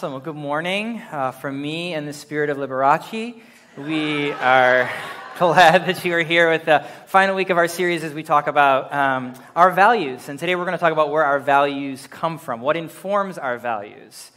Awesome. Well, good morning uh, from me and the spirit of Liberace. We are glad that you are here with the final week of our series as we talk about um, our values. And today we're going to talk about where our values come from, what informs our values.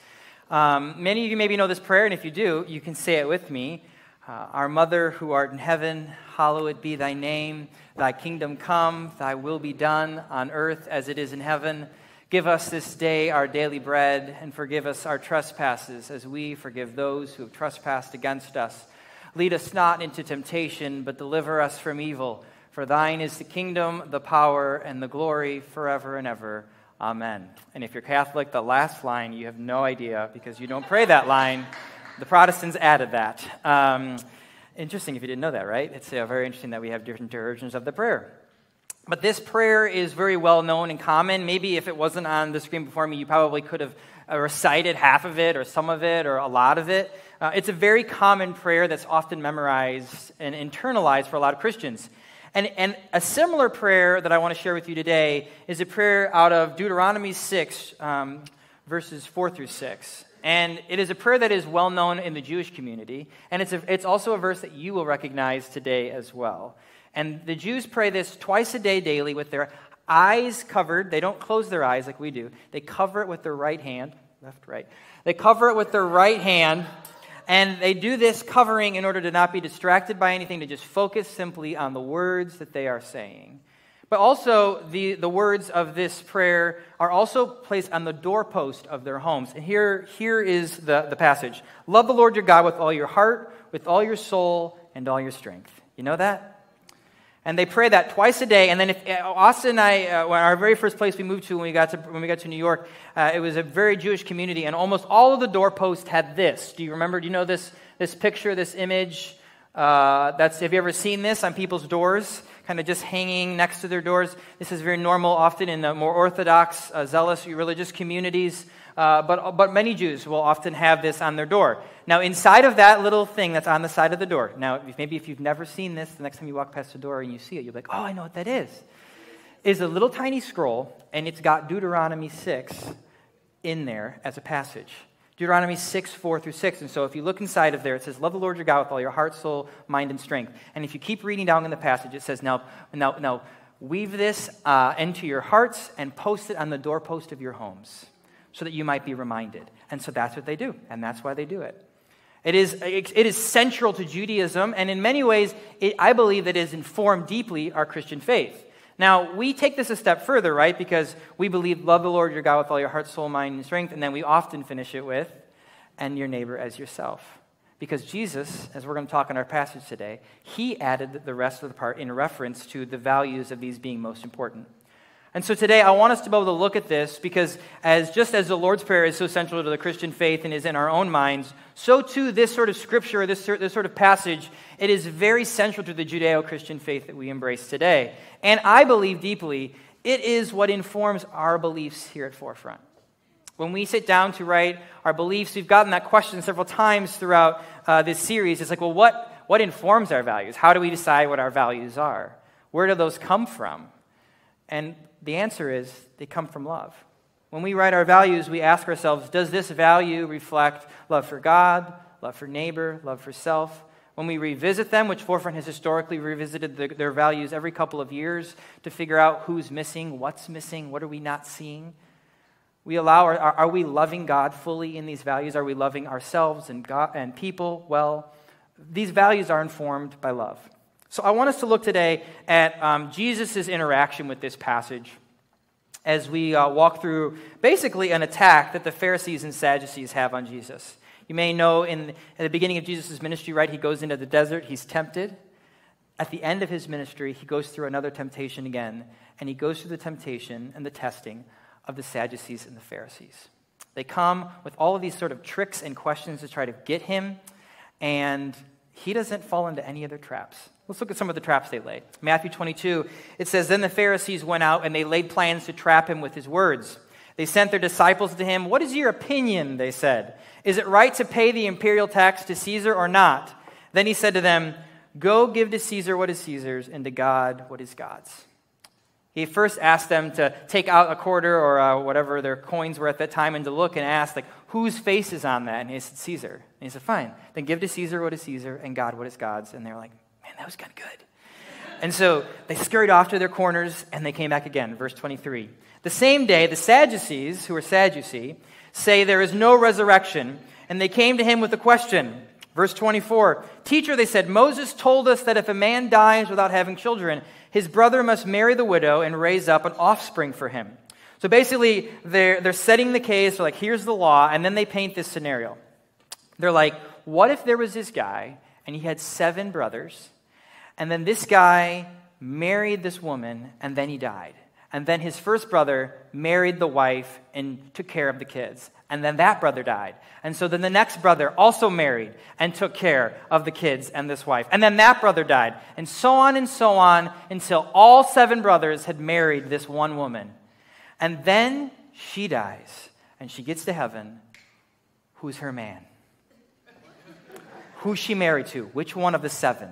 Um, many of you maybe know this prayer, and if you do, you can say it with me. Uh, our mother who art in heaven, hallowed be thy name. Thy kingdom come, thy will be done on earth as it is in heaven. Give us this day our daily bread, and forgive us our trespasses, as we forgive those who have trespassed against us. Lead us not into temptation, but deliver us from evil. For thine is the kingdom, the power, and the glory forever and ever. Amen. And if you're Catholic, the last line, you have no idea because you don't pray that line. The Protestants added that. Um, interesting if you didn't know that, right? It's uh, very interesting that we have different versions of the prayer. But this prayer is very well known and common. Maybe if it wasn't on the screen before me, you probably could have uh, recited half of it or some of it or a lot of it. Uh, it's a very common prayer that's often memorized and internalized for a lot of Christians. And, and a similar prayer that I want to share with you today is a prayer out of Deuteronomy 6, um, verses 4 through 6. And it is a prayer that is well known in the Jewish community. And it's, a, it's also a verse that you will recognize today as well. And the Jews pray this twice a day daily with their eyes covered. They don't close their eyes like we do, they cover it with their right hand, left, right. They cover it with their right hand. And they do this covering in order to not be distracted by anything, to just focus simply on the words that they are saying. But also, the, the words of this prayer are also placed on the doorpost of their homes. And here, here is the, the passage Love the Lord your God with all your heart, with all your soul, and all your strength. You know that? And they pray that twice a day. And then if uh, Austin and I, uh, our very first place we moved to when we got to, when we got to New York, uh, it was a very Jewish community, and almost all of the doorposts had this. Do you remember? Do you know this, this picture, this image? Uh, that's, have you ever seen this on people's doors? Kind of just hanging next to their doors. This is very normal, often in the more Orthodox, uh, zealous religious communities. Uh, but, but many Jews will often have this on their door. Now, inside of that little thing that's on the side of the door, now, maybe if you've never seen this, the next time you walk past the door and you see it, you'll be like, oh, I know what that is. Is a little tiny scroll, and it's got Deuteronomy 6 in there as a passage. Deuteronomy 6, 4 through 6. And so if you look inside of there, it says, Love the Lord your God with all your heart, soul, mind, and strength. And if you keep reading down in the passage, it says, Now, now, now weave this uh, into your hearts and post it on the doorpost of your homes so that you might be reminded. And so that's what they do, and that's why they do it. It is, it is central to Judaism, and in many ways, it, I believe that it has informed deeply our Christian faith. Now, we take this a step further, right? Because we believe, love the Lord your God with all your heart, soul, mind, and strength, and then we often finish it with, and your neighbor as yourself. Because Jesus, as we're going to talk in our passage today, he added the rest of the part in reference to the values of these being most important. And so today I want us to be able to look at this because as just as the Lord's Prayer is so central to the Christian faith and is in our own minds, so too this sort of scripture, this, this sort of passage, it is very central to the Judeo-Christian faith that we embrace today. And I believe deeply it is what informs our beliefs here at Forefront. When we sit down to write our beliefs, we've gotten that question several times throughout uh, this series. It's like, well, what, what informs our values? How do we decide what our values are? Where do those come from? And the answer is they come from love. When we write our values, we ask ourselves does this value reflect love for God, love for neighbor, love for self? When we revisit them, which Forefront has historically revisited the, their values every couple of years to figure out who's missing, what's missing, what are we not seeing, we allow, are, are we loving God fully in these values? Are we loving ourselves and, God, and people well? These values are informed by love. So I want us to look today at um, Jesus' interaction with this passage as we uh, walk through basically an attack that the Pharisees and Sadducees have on Jesus. You may know in at the beginning of Jesus' ministry, right, he goes into the desert, he's tempted. at the end of his ministry, he goes through another temptation again, and he goes through the temptation and the testing of the Sadducees and the Pharisees. They come with all of these sort of tricks and questions to try to get him, and he doesn't fall into any of their traps. Let's look at some of the traps they laid. Matthew 22, it says, Then the Pharisees went out and they laid plans to trap him with his words. They sent their disciples to him. What is your opinion? They said. Is it right to pay the imperial tax to Caesar or not? Then he said to them, Go give to Caesar what is Caesar's, and to God what is God's. He first asked them to take out a quarter or uh, whatever their coins were at that time and to look and ask, like, whose face is on that? And he said, Caesar. And he said, fine. Then give to Caesar what is Caesar and God what is God's. And they're like, man, that was kind of good. And so they scurried off to their corners and they came back again. Verse 23. The same day, the Sadducees, who are Sadducee, say there is no resurrection, and they came to him with a question. Verse 24 Teacher, they said, Moses told us that if a man dies without having children, his brother must marry the widow and raise up an offspring for him. So basically, they're, they're setting the case, they're like, here's the law, and then they paint this scenario. They're like, what if there was this guy and he had seven brothers, and then this guy married this woman, and then he died? And then his first brother married the wife and took care of the kids. And then that brother died. And so then the next brother also married and took care of the kids and this wife. And then that brother died. And so on and so on until all seven brothers had married this one woman. And then she dies and she gets to heaven. Who's her man? Who's she married to? Which one of the seven?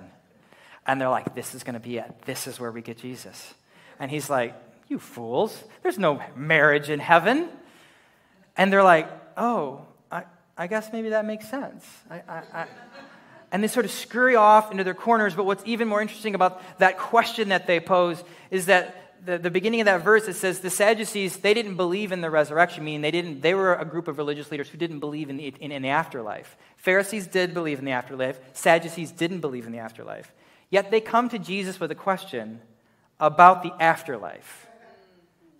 And they're like, this is going to be it. This is where we get Jesus. And he's like, you fools, there's no marriage in heaven. And they're like, oh, I, I guess maybe that makes sense. I, I, I. And they sort of scurry off into their corners. But what's even more interesting about that question that they pose is that the, the beginning of that verse, it says the Sadducees, they didn't believe in the resurrection, meaning they, didn't, they were a group of religious leaders who didn't believe in the, in, in the afterlife. Pharisees did believe in the afterlife, Sadducees didn't believe in the afterlife. Yet they come to Jesus with a question about the afterlife.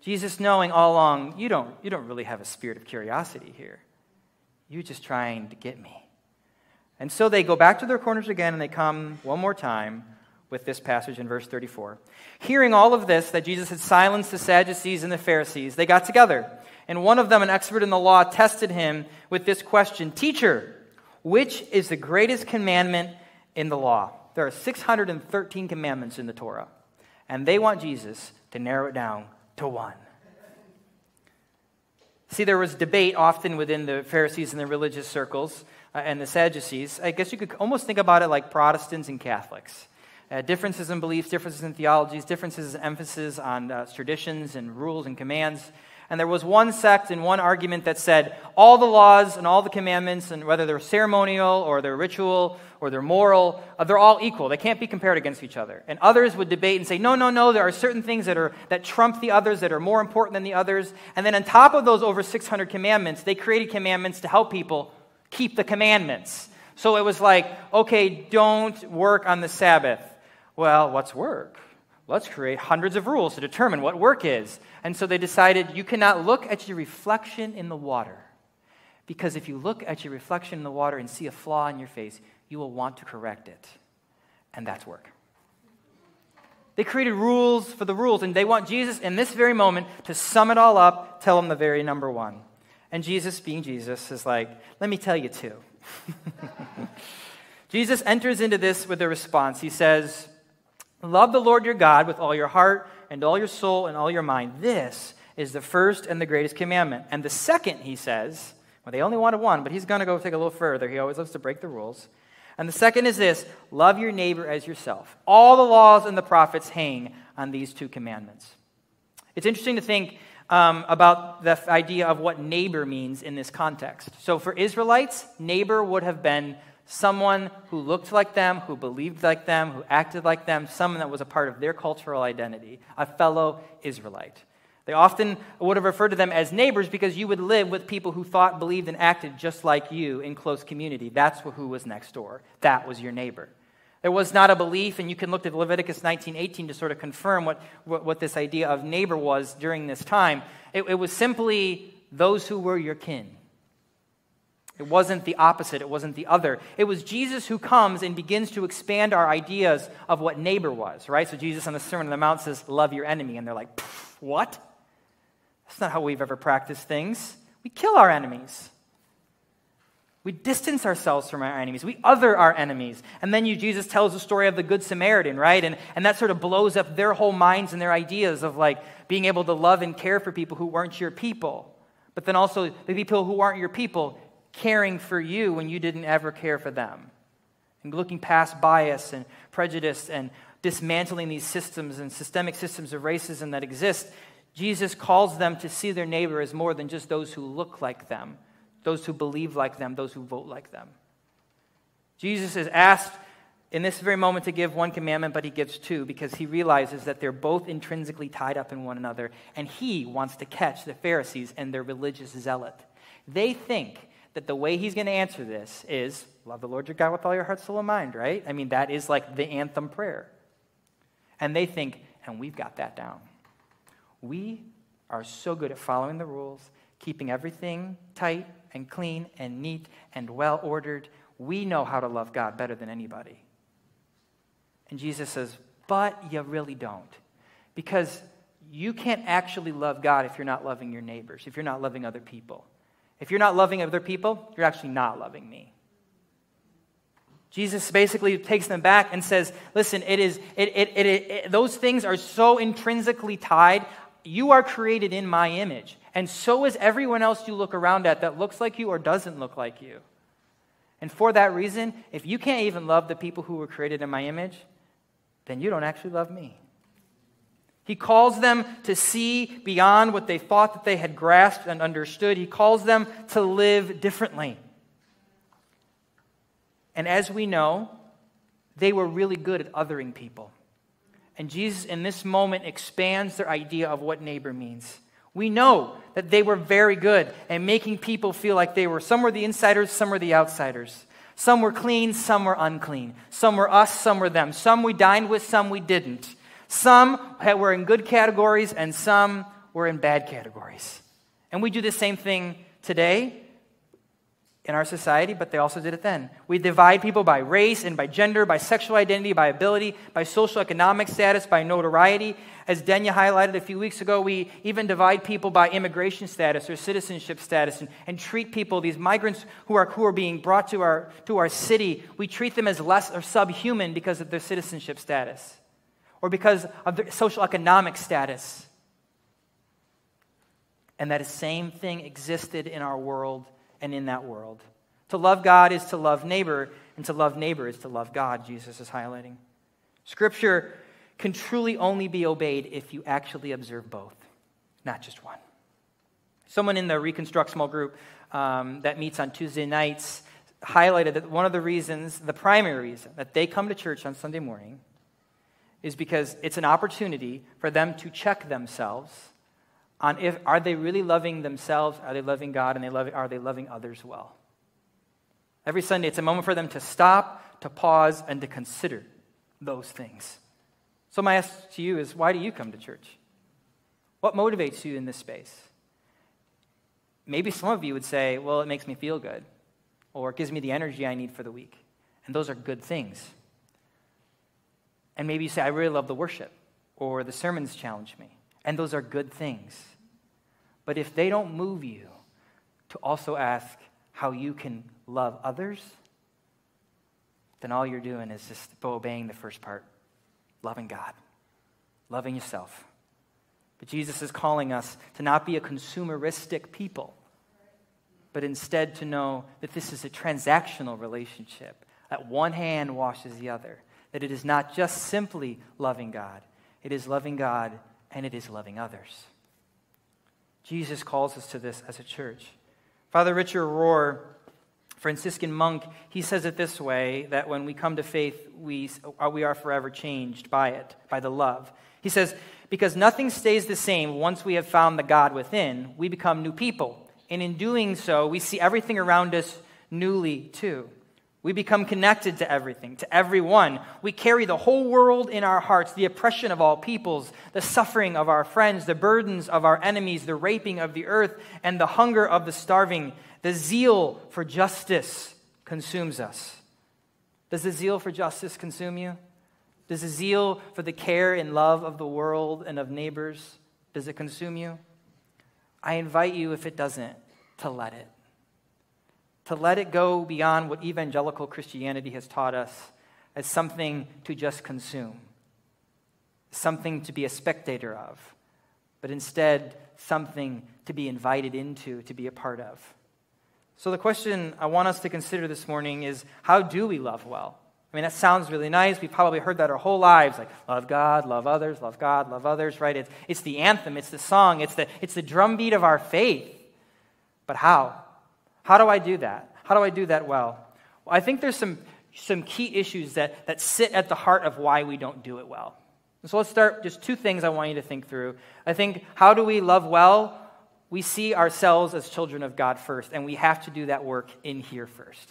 Jesus knowing all along, you don't, you don't really have a spirit of curiosity here. You're just trying to get me. And so they go back to their corners again and they come one more time with this passage in verse 34. Hearing all of this, that Jesus had silenced the Sadducees and the Pharisees, they got together. And one of them, an expert in the law, tested him with this question Teacher, which is the greatest commandment in the law? There are 613 commandments in the Torah. And they want Jesus to narrow it down to one. See, there was debate often within the Pharisees and the religious circles uh, and the Sadducees. I guess you could almost think about it like Protestants and Catholics. Uh, differences in beliefs, differences in theologies, differences in emphasis on uh, traditions and rules and commands. And there was one sect and one argument that said all the laws and all the commandments, and whether they're ceremonial or they're ritual or they're moral, uh, they're all equal. They can't be compared against each other. And others would debate and say, no, no, no, there are certain things that, are, that trump the others, that are more important than the others. And then on top of those over 600 commandments, they created commandments to help people keep the commandments. So it was like, okay, don't work on the Sabbath. Well, what's work? Let's create hundreds of rules to determine what work is. And so they decided you cannot look at your reflection in the water. Because if you look at your reflection in the water and see a flaw in your face, you will want to correct it. And that's work. They created rules for the rules, and they want Jesus in this very moment to sum it all up, tell them the very number one. And Jesus, being Jesus, is like, let me tell you two. Jesus enters into this with a response. He says, Love the Lord your God with all your heart and all your soul and all your mind. This is the first and the greatest commandment. And the second, he says, well, they only wanted one, but he's going to go take a little further. He always loves to break the rules. And the second is this love your neighbor as yourself. All the laws and the prophets hang on these two commandments. It's interesting to think um, about the idea of what neighbor means in this context. So for Israelites, neighbor would have been someone who looked like them, who believed like them, who acted like them, someone that was a part of their cultural identity, a fellow Israelite. They often would have referred to them as neighbors because you would live with people who thought, believed, and acted just like you in close community. That's who was next door. That was your neighbor. There was not a belief, and you can look at Leviticus 19:18 to sort of confirm what, what, what, this idea of neighbor was during this time. It, it was simply those who were your kin. It wasn't the opposite, it wasn't the other. It was Jesus who comes and begins to expand our ideas of what neighbor was, right? So Jesus on the Sermon on the Mount says, Love your enemy. And they're like, What? That's not how we've ever practiced things. We kill our enemies. We distance ourselves from our enemies. We other our enemies. And then you, Jesus tells the story of the Good Samaritan, right? And, and that sort of blows up their whole minds and their ideas of like being able to love and care for people who weren't your people. But then also the people who aren't your people caring for you when you didn't ever care for them. And looking past bias and prejudice and dismantling these systems and systemic systems of racism that exist, Jesus calls them to see their neighbor as more than just those who look like them those who believe like them, those who vote like them. Jesus is asked in this very moment to give one commandment, but he gives two because he realizes that they're both intrinsically tied up in one another, and he wants to catch the Pharisees and their religious zealot. They think that the way he's going to answer this is love the Lord your God with all your heart, soul, and mind, right? I mean, that is like the anthem prayer. And they think, and we've got that down. We are so good at following the rules, keeping everything tight and clean and neat and well ordered. We know how to love God better than anybody. And Jesus says, But you really don't. Because you can't actually love God if you're not loving your neighbors, if you're not loving other people. If you're not loving other people, you're actually not loving me. Jesus basically takes them back and says, Listen, it is, it, it, it, it, those things are so intrinsically tied. You are created in my image. And so is everyone else you look around at that looks like you or doesn't look like you. And for that reason, if you can't even love the people who were created in my image, then you don't actually love me. He calls them to see beyond what they thought that they had grasped and understood. He calls them to live differently. And as we know, they were really good at othering people. And Jesus, in this moment, expands their idea of what neighbor means. We know that they were very good at making people feel like they were some were the insiders, some were the outsiders. Some were clean, some were unclean. Some were us, some were them. Some we dined with, some we didn't. Some were in good categories, and some were in bad categories. And we do the same thing today in our society, but they also did it then. We divide people by race and by gender, by sexual identity, by ability, by social economic status, by notoriety. As Denya highlighted a few weeks ago, we even divide people by immigration status or citizenship status and, and treat people, these migrants who are, who are being brought to our, to our city, we treat them as less or subhuman because of their citizenship status or because of their social economic status. And that same thing existed in our world and in that world. To love God is to love neighbor, and to love neighbor is to love God, Jesus is highlighting. Scripture can truly only be obeyed if you actually observe both, not just one. Someone in the Reconstruct small group um, that meets on Tuesday nights highlighted that one of the reasons, the primary reason, that they come to church on Sunday morning is because it's an opportunity for them to check themselves on if are they really loving themselves, are they loving God, and they love, are they loving others well. Every Sunday, it's a moment for them to stop, to pause, and to consider those things. So, my ask to you is why do you come to church? What motivates you in this space? Maybe some of you would say, well, it makes me feel good, or it gives me the energy I need for the week. And those are good things. And maybe you say, I really love the worship, or the sermons challenge me. And those are good things. But if they don't move you to also ask how you can love others, then all you're doing is just obeying the first part loving God, loving yourself. But Jesus is calling us to not be a consumeristic people, but instead to know that this is a transactional relationship, that one hand washes the other, that it is not just simply loving God, it is loving God and it is loving others. Jesus calls us to this as a church. Father Richard Rohr, Franciscan monk, he says it this way that when we come to faith, we, uh, we are forever changed by it, by the love. He says, Because nothing stays the same once we have found the God within, we become new people. And in doing so, we see everything around us newly too. We become connected to everything, to everyone. We carry the whole world in our hearts, the oppression of all peoples, the suffering of our friends, the burdens of our enemies, the raping of the earth, and the hunger of the starving. The zeal for justice consumes us. Does the zeal for justice consume you? Does the zeal for the care and love of the world and of neighbors, does it consume you? I invite you, if it doesn't, to let it. To let it go beyond what evangelical Christianity has taught us as something to just consume, something to be a spectator of, but instead something to be invited into, to be a part of. So, the question I want us to consider this morning is how do we love well? I mean, that sounds really nice. We've probably heard that our whole lives like, love God, love others, love God, love others, right? It's, it's the anthem, it's the song, it's the, it's the drumbeat of our faith. But how? How do I do that? How do I do that well? well I think there's some, some key issues that, that sit at the heart of why we don't do it well. So let's start just two things I want you to think through. I think, how do we love well? We see ourselves as children of God first, and we have to do that work in here first.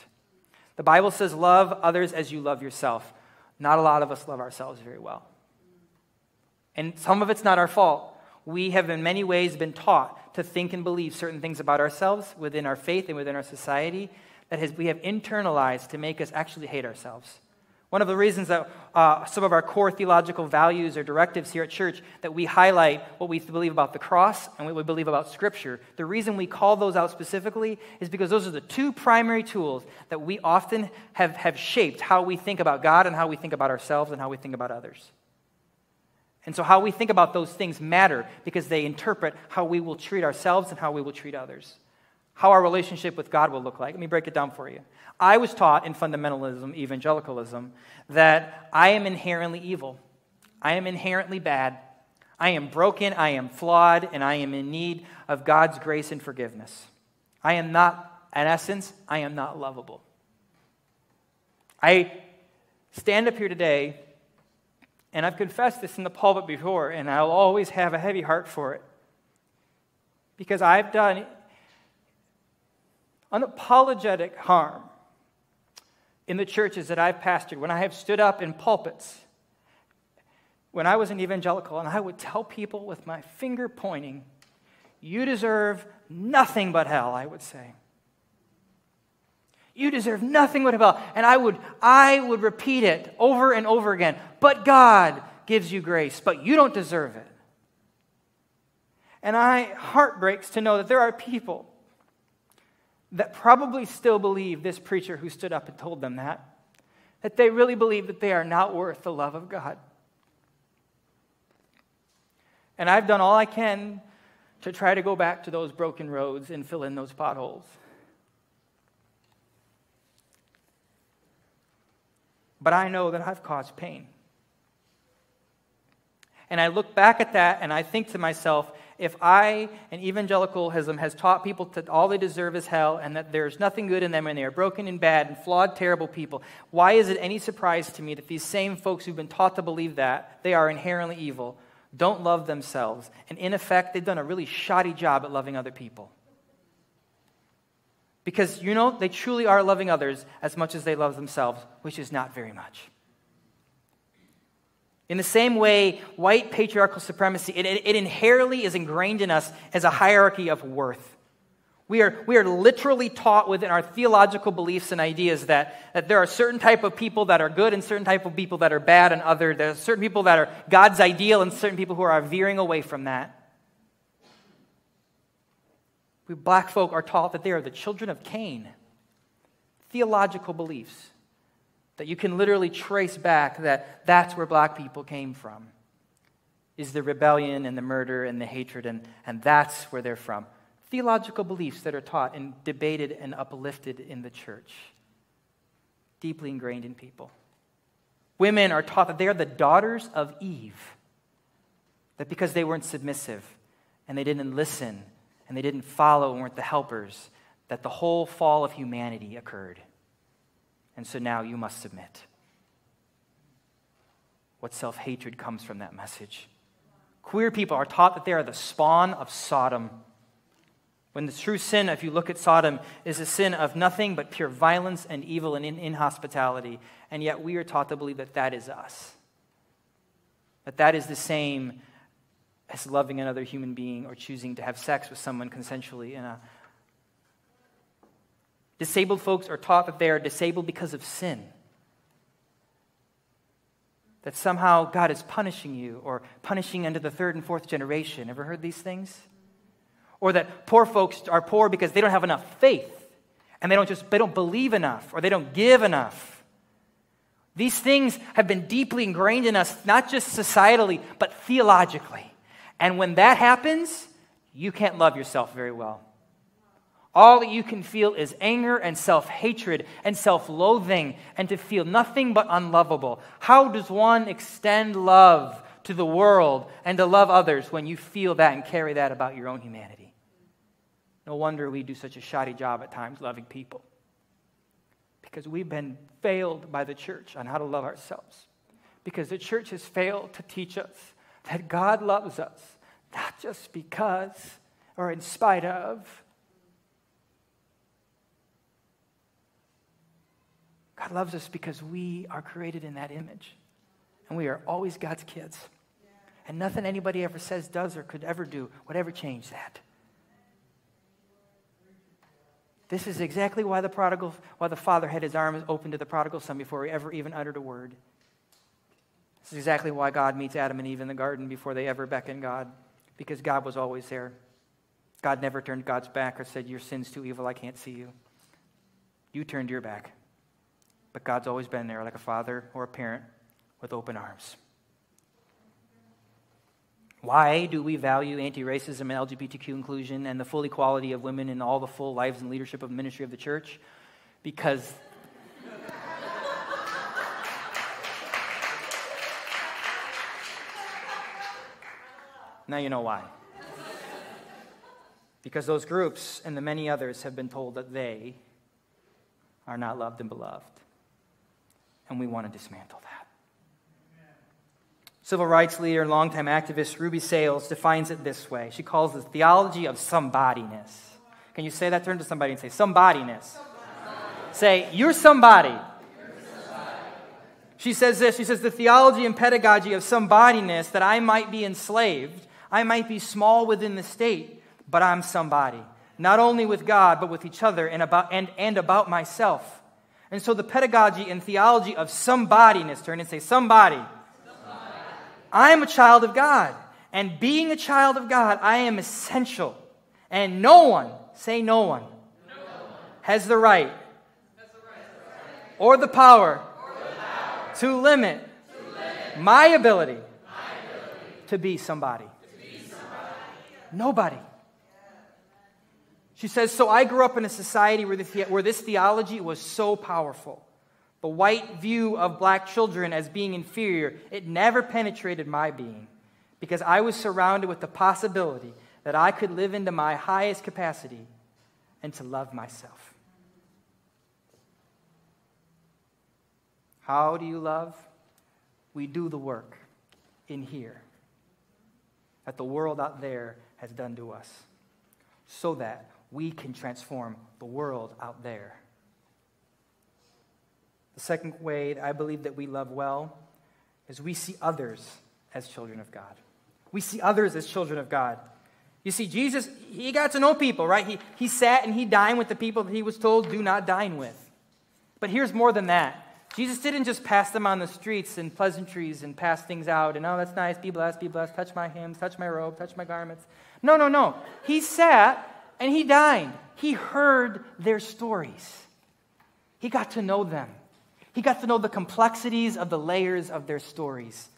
The Bible says, Love others as you love yourself. Not a lot of us love ourselves very well. And some of it's not our fault. We have, in many ways, been taught to think and believe certain things about ourselves within our faith and within our society that has, we have internalized to make us actually hate ourselves. One of the reasons that uh, some of our core theological values or directives here at church that we highlight what we believe about the cross and what we believe about Scripture, the reason we call those out specifically is because those are the two primary tools that we often have, have shaped how we think about God and how we think about ourselves and how we think about others. And so, how we think about those things matter because they interpret how we will treat ourselves and how we will treat others how our relationship with God will look like. Let me break it down for you. I was taught in fundamentalism, evangelicalism, that I am inherently evil. I am inherently bad. I am broken, I am flawed, and I am in need of God's grace and forgiveness. I am not, in essence, I am not lovable. I stand up here today, and I've confessed this in the pulpit before, and I'll always have a heavy heart for it. Because I've done unapologetic harm in the churches that I've pastored, when I have stood up in pulpits, when I was an evangelical, and I would tell people with my finger pointing, You deserve nothing but hell, I would say. You deserve nothing but hell. And I would, I would repeat it over and over again. But God gives you grace, but you don't deserve it. And I heart breaks to know that there are people that probably still believe this preacher who stood up and told them that, that they really believe that they are not worth the love of God. And I've done all I can to try to go back to those broken roads and fill in those potholes. But I know that I've caused pain. And I look back at that and I think to myself, if I and evangelicalism has taught people that all they deserve is hell and that there's nothing good in them and they are broken and bad and flawed, terrible people, why is it any surprise to me that these same folks who've been taught to believe that they are inherently evil don't love themselves? And in effect, they've done a really shoddy job at loving other people. Because, you know, they truly are loving others as much as they love themselves, which is not very much. In the same way, white patriarchal supremacy, it, it, it, inherently is ingrained in us as a hierarchy of worth. We are, we are literally taught within our theological beliefs and ideas that, that there are certain type of people that are good and certain type of people that are bad and other. There are certain people that are God's ideal and certain people who are veering away from that. We black folk are taught that they are the children of Cain. Theological beliefs that you can literally trace back that that's where black people came from is the rebellion and the murder and the hatred and, and that's where they're from theological beliefs that are taught and debated and uplifted in the church deeply ingrained in people women are taught that they are the daughters of eve that because they weren't submissive and they didn't listen and they didn't follow and weren't the helpers that the whole fall of humanity occurred and so now you must submit. What self hatred comes from that message? Queer people are taught that they are the spawn of Sodom. When the true sin, if you look at Sodom, is a sin of nothing but pure violence and evil and inhospitality. And yet we are taught to believe that that is us. That that is the same as loving another human being or choosing to have sex with someone consensually in a Disabled folks are taught that they are disabled because of sin. That somehow God is punishing you or punishing into the third and fourth generation. Ever heard these things? Or that poor folks are poor because they don't have enough faith and they don't just they don't believe enough or they don't give enough. These things have been deeply ingrained in us, not just societally, but theologically. And when that happens, you can't love yourself very well. All that you can feel is anger and self hatred and self loathing, and to feel nothing but unlovable. How does one extend love to the world and to love others when you feel that and carry that about your own humanity? No wonder we do such a shoddy job at times loving people. Because we've been failed by the church on how to love ourselves. Because the church has failed to teach us that God loves us, not just because or in spite of. God loves us because we are created in that image. And we are always God's kids. And nothing anybody ever says, does, or could ever do would ever change that. This is exactly why the prodigal, why the father had his arms open to the prodigal son before he ever even uttered a word. This is exactly why God meets Adam and Eve in the garden before they ever beckon God, because God was always there. God never turned God's back or said, Your sin's too evil, I can't see you. You turned your back. But God's always been there, like a father or a parent with open arms. Why do we value anti racism and LGBTQ inclusion and the full equality of women in all the full lives and leadership of ministry of the church? Because now you know why. Because those groups and the many others have been told that they are not loved and beloved. And we want to dismantle that. Civil rights leader and longtime activist Ruby Sales defines it this way. She calls it theology of somebodyness. Can you say that? Turn to somebody and say, somebodyness. somebody. Say, you're somebody. you're somebody. She says this She says, the theology and pedagogy of somebodyness that I might be enslaved, I might be small within the state, but I'm somebody. Not only with God, but with each other and about, and, and about myself. And so the pedagogy and theology of somebodyness, turn and say, somebody I am a child of God. And being a child of God, I am essential. And no one, say no one, no one. Has, the right, has the right or the power, or the power to, limit to limit my ability, my ability to, be somebody. Nobody. She says, So I grew up in a society where, the, where this theology was so powerful the white view of black children as being inferior, it never penetrated my being because I was surrounded with the possibility that I could live into my highest capacity and to love myself. How do you love? We do the work in here that the world out there has done to us so that we can transform the world out there. The second way I believe that we love well is we see others as children of God. We see others as children of God. You see, Jesus, he got to know people, right? He, he sat and he dined with the people that he was told do not dine with. But here's more than that. Jesus didn't just pass them on the streets and pleasantries and pass things out and, oh, that's nice, be blessed, be blessed, touch my hymns, touch my robe, touch my garments. No, no, no. He sat and he dined. He heard their stories, he got to know them. He got to know the complexities of the layers of their stories.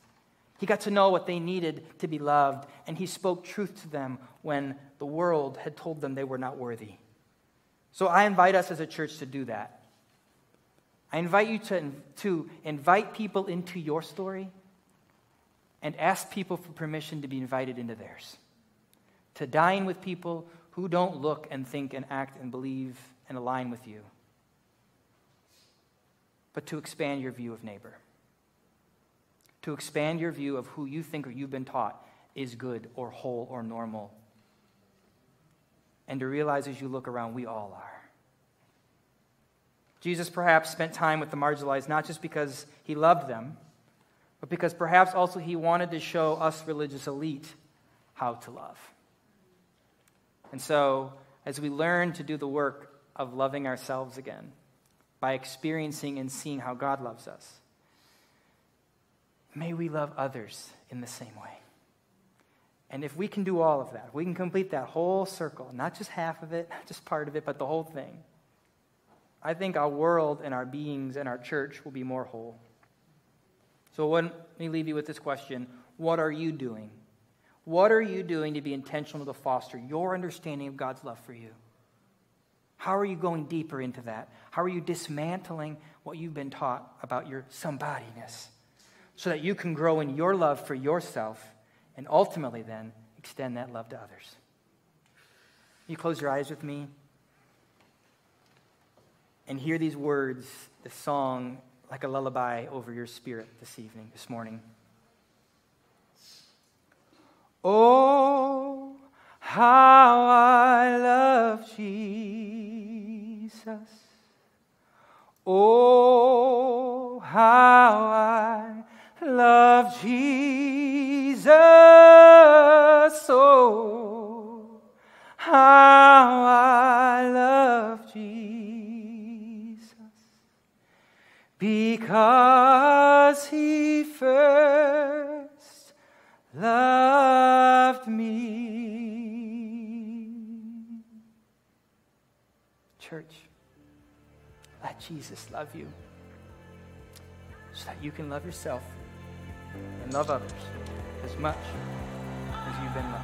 He got to know what they needed to be loved, and he spoke truth to them when the world had told them they were not worthy. So I invite us as a church to do that. I invite you to, to invite people into your story and ask people for permission to be invited into theirs. To dine with people who don't look and think and act and believe and align with you but to expand your view of neighbor. To expand your view of who you think or you've been taught is good or whole or normal. And to realize as you look around, we all are. Jesus perhaps spent time with the marginalized not just because he loved them, but because perhaps also he wanted to show us religious elite how to love. And so, as we learn to do the work of loving ourselves again by experiencing and seeing how God loves us. May we love others in the same way. And if we can do all of that, we can complete that whole circle, not just half of it, not just part of it, but the whole thing, I think our world and our beings and our church will be more whole. So let me leave you with this question What are you doing? What are you doing to be intentional to foster your understanding of God's love for you? How are you going deeper into that? How are you dismantling what you've been taught about your somebodyness so that you can grow in your love for yourself and ultimately then extend that love to others? You close your eyes with me and hear these words, the song, like a lullaby over your spirit this evening, this morning. Oh, how I love Jesus. Oh, how I love Jesus. Oh, how I love Jesus. Because he first loved me. Church, let Jesus love you so that you can love yourself and love others as much as you've been loved.